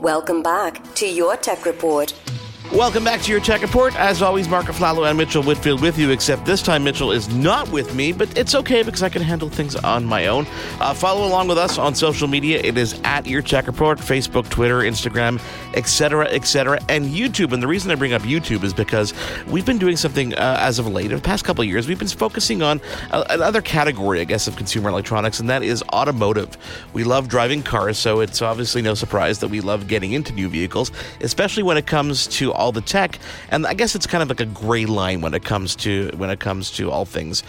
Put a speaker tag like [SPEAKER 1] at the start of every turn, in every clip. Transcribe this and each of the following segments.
[SPEAKER 1] Welcome back to your Tech Report.
[SPEAKER 2] Welcome back to your Tech Report. As always, Mark Aflalo and Mitchell Whitfield with you, except this time Mitchell is not with me, but it's okay because I can handle things on my own. Uh, follow along with us on social media. It is at your Tech Report, Facebook, Twitter, Instagram, etc., etc., and YouTube. And the reason I bring up YouTube is because we've been doing something uh, as of late, the past couple of years, we've been focusing on uh, another category, I guess, of consumer electronics, and that is automotive. We love driving cars, so it's obviously no surprise that we love getting into new vehicles, especially when it comes to all the tech. And I guess it's kind of like a gray line when it comes to when it comes to all things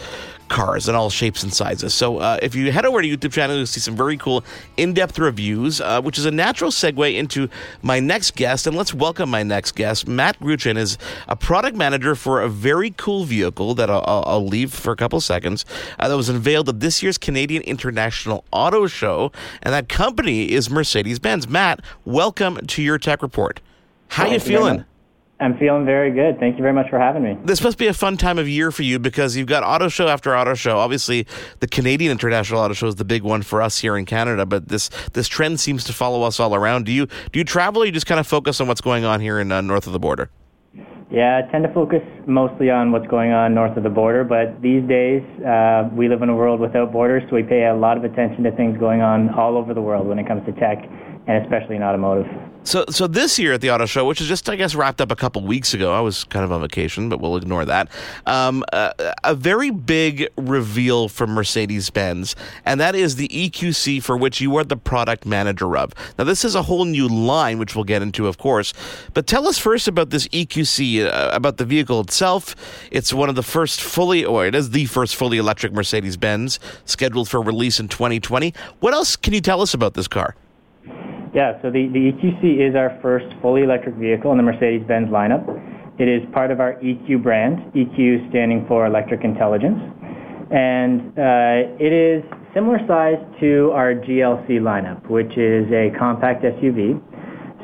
[SPEAKER 2] cars in all shapes and sizes. So uh, if you head over to YouTube channel, you'll see some very cool in-depth reviews, uh, which is a natural segue into my next guest. And let's welcome my next guest. Matt Grootjen is a product manager for a very cool vehicle that I'll, I'll leave for a couple seconds uh, that was unveiled at this year's Canadian International Auto Show, and that company is Mercedes-Benz. Matt, welcome to your Tech Report. How Thank you feeling?
[SPEAKER 3] I'm feeling very good. Thank you very much for having me.
[SPEAKER 2] This must be a fun time of year for you because you've got auto show after auto show. Obviously, the Canadian International Auto Show is the big one for us here in Canada, but this this trend seems to follow us all around. Do you do you travel or you just kind of focus on what's going on here in uh, north of the border?
[SPEAKER 3] Yeah, I tend to focus mostly on what's going on north of the border, but these days uh, we live in a world without borders, so we pay a lot of attention to things going on all over the world when it comes to tech and especially in automotive.
[SPEAKER 2] So, so this year at the auto show, which is just I guess wrapped up a couple weeks ago, I was kind of on vacation, but we'll ignore that. Um, uh, a very big reveal from Mercedes Benz, and that is the EQC for which you are the product manager of. Now, this is a whole new line, which we'll get into, of course. But tell us first about this EQC, uh, about the vehicle itself. It's one of the first fully, or it is the first fully electric Mercedes Benz, scheduled for release in 2020. What else can you tell us about this car?
[SPEAKER 3] Yeah, so the, the EQC is our first fully electric vehicle in the Mercedes-Benz lineup. It is part of our EQ brand, EQ standing for Electric Intelligence. And uh, it is similar size to our GLC lineup, which is a compact SUV.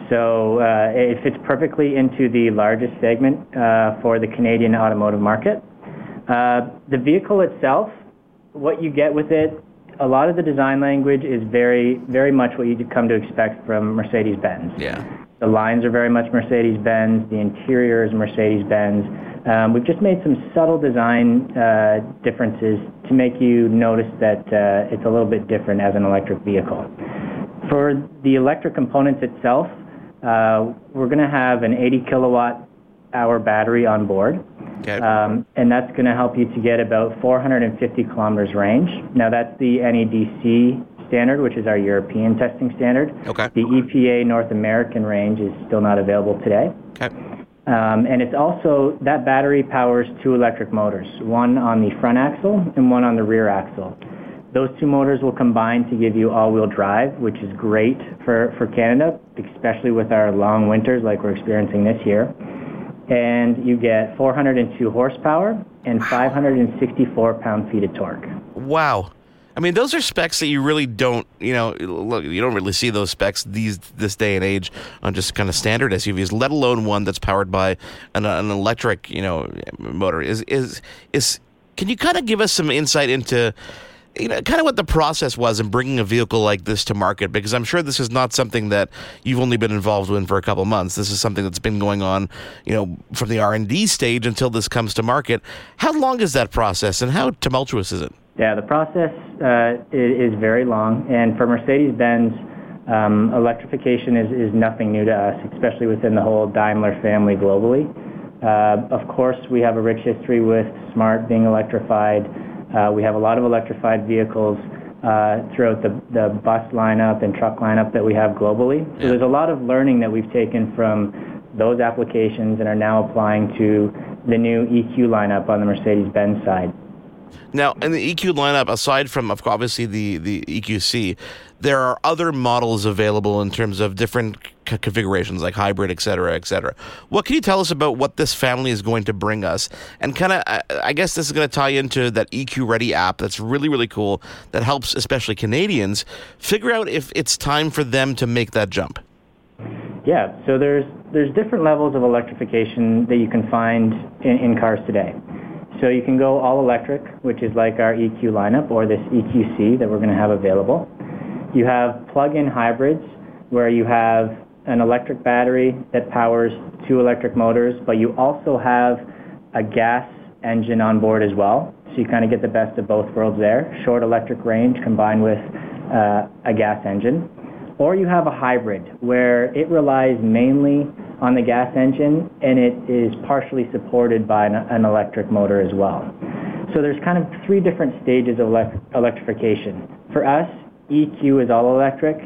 [SPEAKER 3] So uh, it fits perfectly into the largest segment uh, for the Canadian automotive market. Uh, the vehicle itself, what you get with it a lot of the design language is very, very much what you come to expect from Mercedes-Benz.
[SPEAKER 2] Yeah.
[SPEAKER 3] The lines are very much Mercedes-Benz. The interior is Mercedes-Benz. Um, we've just made some subtle design uh, differences to make you notice that uh, it's a little bit different as an electric vehicle. For the electric components itself, uh, we're going to have an 80 kilowatt hour battery on board.
[SPEAKER 2] Okay.
[SPEAKER 3] Um, and that's going to help you to get about 450 kilometers range. Now that's the NEDC standard, which is our European testing standard.
[SPEAKER 2] Okay.
[SPEAKER 3] The EPA North American range is still not available today.
[SPEAKER 2] Okay.
[SPEAKER 3] Um, and it's also, that battery powers two electric motors, one on the front axle and one on the rear axle. Those two motors will combine to give you all-wheel drive, which is great for, for Canada, especially with our long winters like we're experiencing this year and you get 402 horsepower and 564 pound-feet of torque.
[SPEAKER 2] Wow. I mean, those are specs that you really don't, you know, look, you don't really see those specs these this day and age on just kind of standard SUVs, let alone one that's powered by an, an electric, you know, motor. Is is is? Can you kind of give us some insight into? You know, kind of what the process was in bringing a vehicle like this to market, because I'm sure this is not something that you've only been involved in for a couple months. This is something that's been going on, you know, from the R and D stage until this comes to market. How long is that process, and how tumultuous is it?
[SPEAKER 3] Yeah, the process uh, is, very long, and for Mercedes-Benz, um, electrification is, is nothing new to us, especially within the whole Daimler family globally. Uh, of course, we have a rich history with Smart being electrified. Uh, we have a lot of electrified vehicles uh, throughout the, the bus lineup and truck lineup that we have globally. So there's a lot of learning that we've taken from those applications and are now applying to the new EQ lineup on the Mercedes-Benz side.
[SPEAKER 2] Now, in the EQ lineup, aside from obviously the, the EQC, there are other models available in terms of different c- configurations like hybrid, et cetera, et cetera. What can you tell us about what this family is going to bring us? And kind of, I guess this is going to tie into that EQ Ready app that's really, really cool that helps especially Canadians figure out if it's time for them to make that jump.
[SPEAKER 3] Yeah, so there's there's different levels of electrification that you can find in, in cars today. So you can go all electric, which is like our EQ lineup, or this EQC that we're going to have available. You have plug-in hybrids, where you have an electric battery that powers two electric motors, but you also have a gas engine on board as well. So you kind of get the best of both worlds there. Short electric range combined with uh, a gas engine. Or you have a hybrid where it relies mainly on the gas engine and it is partially supported by an, an electric motor as well. So there's kind of three different stages of elect- electrification. For us, EQ is all electric.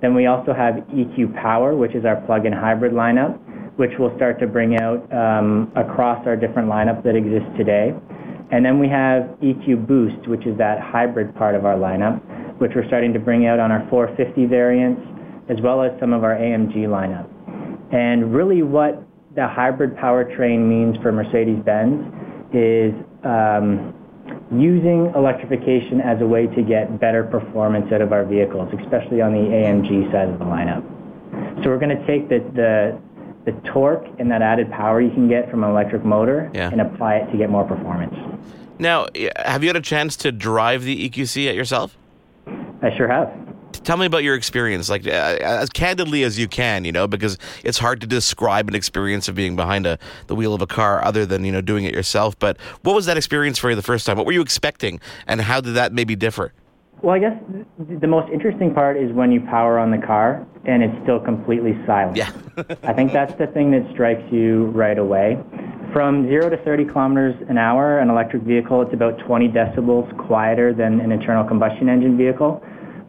[SPEAKER 3] Then we also have EQ Power, which is our plug-in hybrid lineup, which we'll start to bring out um, across our different lineup that exists today. And then we have EQ Boost, which is that hybrid part of our lineup, which we're starting to bring out on our 450 variants, as well as some of our AMG lineup. And really what the hybrid powertrain means for Mercedes-Benz is um, using electrification as a way to get better performance out of our vehicles, especially on the AMG side of the lineup. So we're going to take the, the, the torque and that added power you can get from an electric motor
[SPEAKER 2] Yeah.
[SPEAKER 3] and apply it to get more performance.
[SPEAKER 2] Now, have you had a chance to drive the EQC at yourself?
[SPEAKER 3] I sure have.
[SPEAKER 2] Tell me about your experience, like uh, as candidly as you can, you know, because it's hard to describe an experience of being behind a, the wheel of a car other than you know doing it yourself. But what was that experience for you the first time? What were you expecting, and how did that maybe differ?
[SPEAKER 3] Well, I guess the most interesting part is when you power on the car and it's still completely silent.
[SPEAKER 2] Yeah.
[SPEAKER 3] I think that's the thing that strikes you right away. From 0 to 30 kilometers an hour, an electric vehicle, it's about 20 decibels quieter than an internal combustion engine vehicle,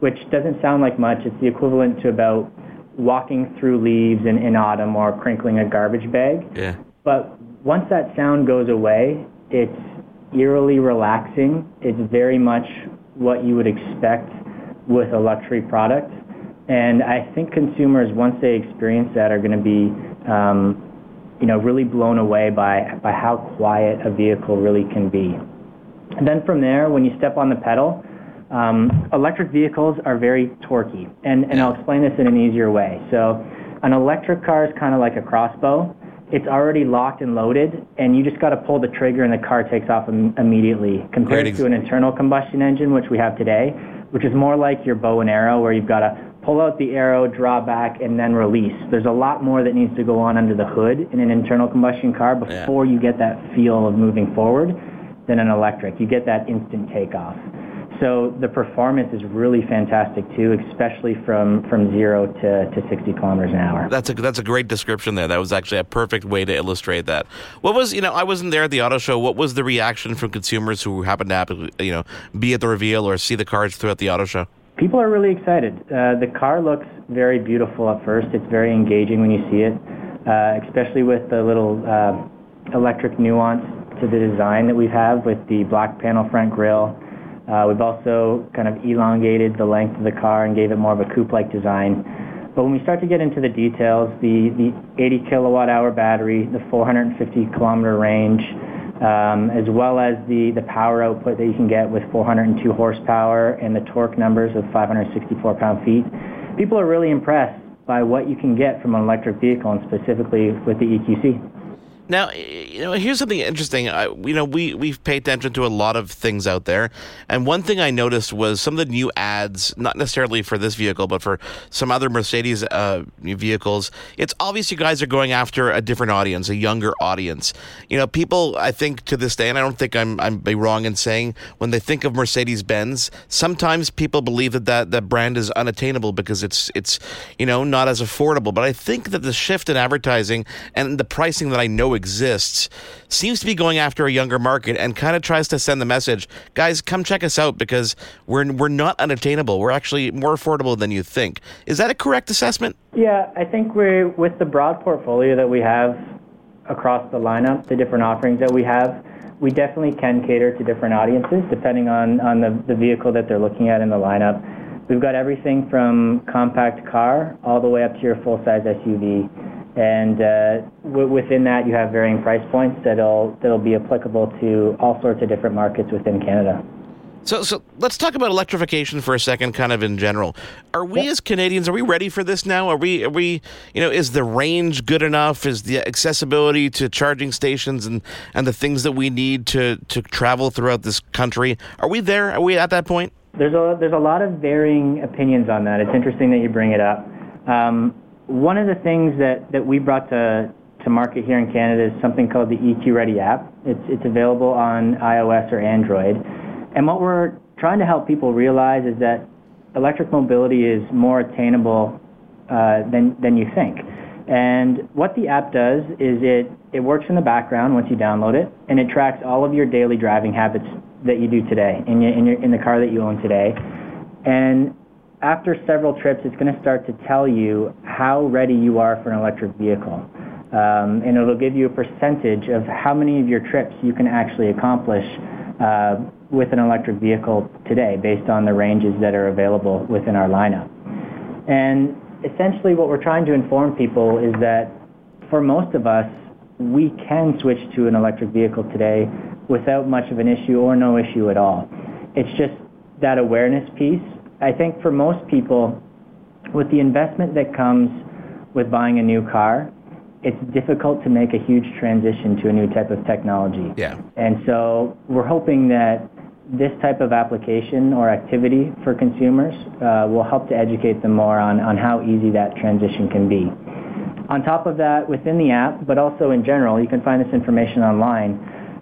[SPEAKER 3] which doesn't sound like much. It's the equivalent to about walking through leaves in, in autumn or crinkling a garbage bag.
[SPEAKER 2] Yeah.
[SPEAKER 3] But once that sound goes away, it's eerily relaxing. It's very much what you would expect with a luxury product. And I think consumers, once they experience that, are going to be, um, you know, really blown away by, by how quiet a vehicle really can be. And then from there, when you step on the pedal, um, electric vehicles are very torquey. And, and I'll explain this in an easier way. So an electric car is kind of like a crossbow. It's already locked and loaded, and you just got to pull the trigger and the car takes off Im- immediately, compared
[SPEAKER 2] ex-
[SPEAKER 3] to an internal combustion engine, which we have today, which is more like your bow and arrow, where you've got to pull out the arrow, draw back, and then release. There's a lot more that needs to go on under the hood in an internal combustion car before you get that feel of moving forward than an electric. You get that instant takeoff. So the performance is really fantastic too, especially from, from zero to, to 60 kilometers an hour.
[SPEAKER 2] That's a that's a great description there. That was actually a perfect way to illustrate that. What was you know I wasn't there at the auto show. What was the reaction from consumers who happened to happen you know be at the reveal or see the cars throughout the auto show?
[SPEAKER 3] People are really excited. Uh, the car looks very beautiful at first. It's very engaging when you see it, uh, especially with the little uh, electric nuance to the design that we have with the black panel front grille. Uh, we've also kind of elongated the length of the car and gave it more of a coupe-like design. But when we start to get into the details, the, the 80 kilowatt hour battery, the 450 kilometer range, um, as well as the, the power output that you can get with 402 horsepower and the torque numbers of 564 pound-feet, people are really impressed by what you can get from an electric vehicle and specifically with the EQC.
[SPEAKER 2] Now, you know, here's something interesting. I, you know, we we've paid attention to a lot of things out there, and one thing I noticed was some of the new ads, not necessarily for this vehicle, but for some other Mercedes uh, vehicles. It's obvious you guys are going after a different audience, a younger audience. You know, people, I think to this day, and I don't think I'm I'm wrong in saying when they think of Mercedes Benz, sometimes people believe that, that that brand is unattainable because it's it's you know not as affordable. But I think that the shift in advertising and the pricing that I know exists seems to be going after a younger market and kind of tries to send the message, guys, come check us out because we're we're not unattainable. We're actually more affordable than you think. Is that a correct assessment?
[SPEAKER 3] Yeah, I think we're with the broad portfolio that we have across the lineup, the different offerings that we have, we definitely can cater to different audiences depending on, on the, the vehicle that they're looking at in the lineup. We've got everything from compact car all the way up to your full-size SUV. And uh, w- within that, you have varying price points that'll, that'll be applicable to all sorts of different markets within Canada.
[SPEAKER 2] So, so let's talk about electrification for a second, kind of in general. Are we as Canadians, are we ready for this now? Are we, are we, you know, is the range good enough? Is the accessibility to charging stations and, and the things that we need to, to travel throughout this country? Are we there? Are we at that point?
[SPEAKER 3] There's a, there's a lot of varying opinions on that. It's interesting that you bring it up. Um, one of the things that, that we brought to, to market here in Canada is something called the EQ Ready app. It's, it's available on iOS or Android. And what we're trying to help people realize is that electric mobility is more attainable uh, than, than you think. And what the app does is it, it works in the background once you download it, and it tracks all of your daily driving habits that you do today in, your, in, your, in the car that you own today. And after several trips, it's going to start to tell you how ready you are for an electric vehicle. Um, and it'll give you a percentage of how many of your trips you can actually accomplish uh, with an electric vehicle today based on the ranges that are available within our lineup. And essentially what we're trying to inform people is that for most of us, we can switch to an electric vehicle today without much of an issue or no issue at all. It's just that awareness piece. I think for most people, with the investment that comes with buying a new car, it's difficult to make a huge transition to a new type of technology.
[SPEAKER 2] Yeah.
[SPEAKER 3] And so we're hoping that this type of application or activity for consumers uh, will help to educate them more on, on how easy that transition can be. On top of that, within the app, but also in general, you can find this information online.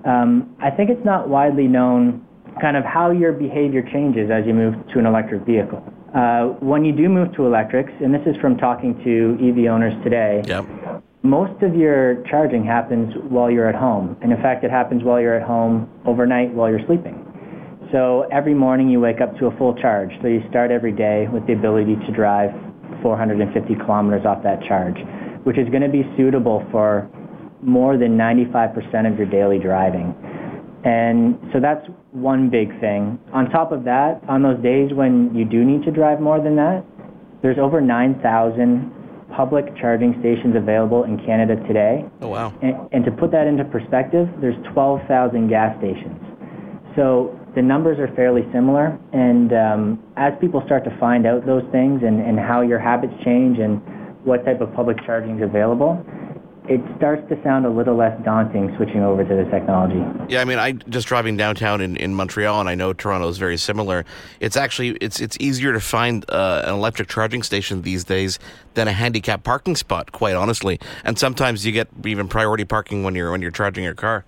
[SPEAKER 3] Um, I think it's not widely known kind of how your behavior changes as you move to an electric vehicle. Uh, when you do move to electrics, and this is from talking to EV owners today,
[SPEAKER 2] Yep.
[SPEAKER 3] most of your charging happens while you're at home. And in fact, it happens while you're at home overnight while you're sleeping. So every morning you wake up to a full charge. So you start every day with the ability to drive 450 kilometers off that charge, which is going to be suitable for more than 95% of your daily driving. And so that's one big thing. On top of that, on those days when you do need to drive more than that, there's over 9,000 public charging stations available in Canada today.
[SPEAKER 2] Oh, wow.
[SPEAKER 3] And, and to put that into perspective, there's 12,000 gas stations. So the numbers are fairly similar. And um, as people start to find out those things and, and how your habits change and what type of public charging is available, it starts to sound a little less daunting switching over to the technology.
[SPEAKER 2] Yeah, I mean, I just driving downtown in, in Montreal, and I know Toronto is very similar. It's actually it's it's easier to find uh, an electric charging station these days than a handicap parking spot, quite honestly. And sometimes you get even priority parking when you're when you're charging your car.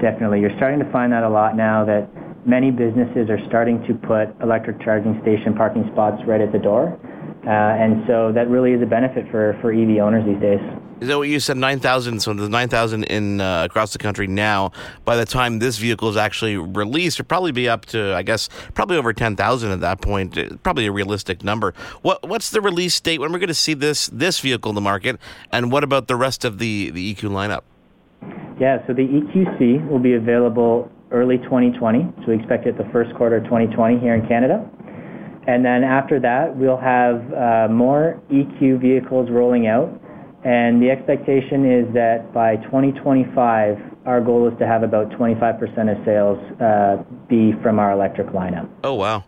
[SPEAKER 3] Definitely, you're starting to find that a lot now. That many businesses are starting to put electric charging station parking spots right at the door, uh, and so that really is a benefit for for EV owners these days.
[SPEAKER 2] Is that what you said? Nine thousand. So there's nine thousand in uh, across the country now. By the time this vehicle is actually released, it'll probably be up to, I guess, probably over ten thousand at that point. Probably a realistic number. What What's the release date? When we're going to see this this vehicle in the market? And what about the rest of the the EQ lineup?
[SPEAKER 3] Yeah, so the EQC will be available early 2020. So we expect it the first quarter of 2020 here in Canada. And then after that, we'll have uh, more EQ vehicles rolling out. And the expectation is that by 2025, our goal is to have about 25% of sales uh, be from our electric lineup.
[SPEAKER 2] Oh wow.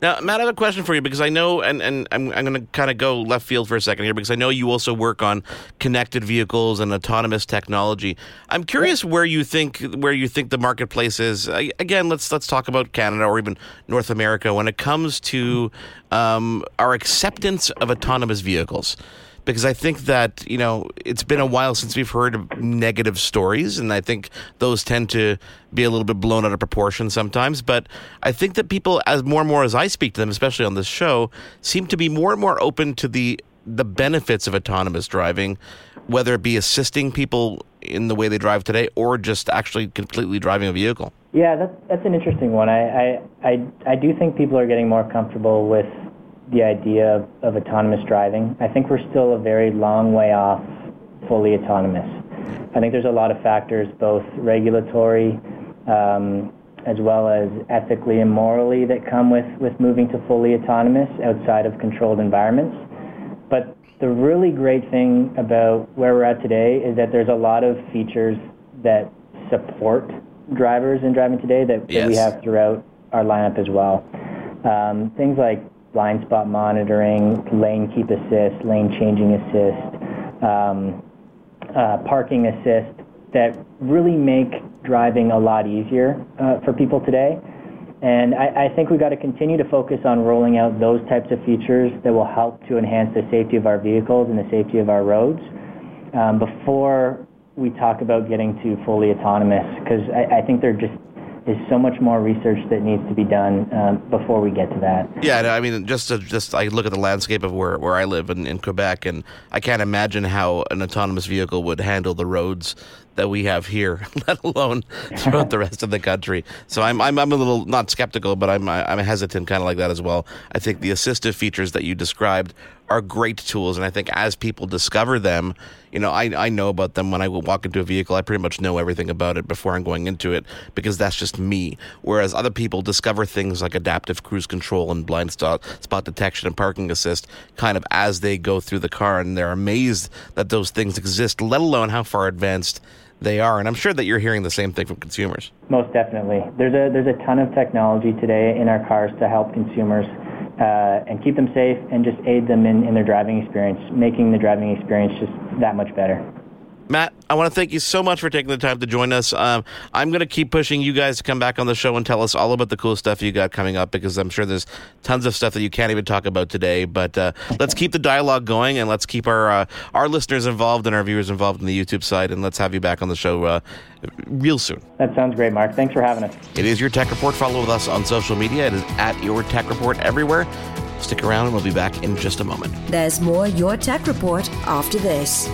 [SPEAKER 2] Now, Matt, I have a question for you because I know, and, and I'm, I'm going to kind of go left field for a second here because I know you also work on connected vehicles and autonomous technology. I'm curious where you think where you think the marketplace is. I- Again, let's let's talk about Canada or even North America when it comes to um, our acceptance of autonomous vehicles because I think that you know it's been a while since we've heard negative stories, and I think those tend to be a little bit blown out of proportion sometimes. But I think that people, as more and more as I speak to them, especially on this show, seem to be more and more open to the the benefits of autonomous driving, whether it be assisting people in the way they drive today or just actually completely driving a vehicle.
[SPEAKER 3] Yeah, that's, that's an interesting one. I, I, I, I do think people are getting more comfortable with the idea of, of autonomous driving. I think we're still a very long way off fully autonomous. I think there's a lot of factors, both regulatory um, as well as ethically and morally, that come with, with moving to fully autonomous outside of controlled environments. But the really great thing about where we're at today is that there's a lot of features that support drivers in driving today that, that we have throughout our lineup as well. Um, things like blind spot monitoring, lane keep assist, lane changing assist, um, uh, parking assist that really make driving a lot easier uh, for people today. And I, I think we've got to continue to focus on rolling out those types of features that will help to enhance the safety of our vehicles and the safety of our roads um, before we talk about getting to fully autonomous, because I, I think they're just is so much more research that needs to be done um, before we get to that.
[SPEAKER 2] Yeah, I mean, just to, just I look at the landscape of where, where I live in, in Quebec, and I can't imagine how an autonomous vehicle would handle the roads that we have here, let alone throughout the rest of the country. So I'm, I'm, I'm a little not skeptical, but I'm, I'm hesitant kind of like that as well. I think the assistive features that you described are great tools, and I think as people discover them, you know, I, I know about them when I walk into a vehicle. I pretty much know everything about it before I'm going into it because that's just me. Whereas other people discover things like adaptive cruise control and blind spot, spot detection and parking assist kind of as they go through the car, and they're amazed that those things exist, let alone how far advanced they are. And I'm sure that you're hearing the same thing from consumers.
[SPEAKER 3] Most definitely. There's a there's a ton of technology today in our cars to help consumers uh, and keep them safe and just aid them in, in their driving experience, making the driving experience just that much better.
[SPEAKER 2] Matt, I want to thank you so much for taking the time to join us. Um, I'm going to keep pushing you guys to come back on the show and tell us all about the cool stuff you got coming up because I'm sure there's tons of stuff that you can't even talk about today. But uh, let's keep the dialogue going and let's keep our uh, our listeners involved and our viewers involved in the YouTube side. And let's have you back on the show uh, real soon.
[SPEAKER 3] That sounds great, Mark. Thanks for having us.
[SPEAKER 2] It is your Tech Report. Follow with us on social media. It is at your Tech Report everywhere. Stick around and we'll be back in just a moment.
[SPEAKER 1] There's more Your Tech Report after this.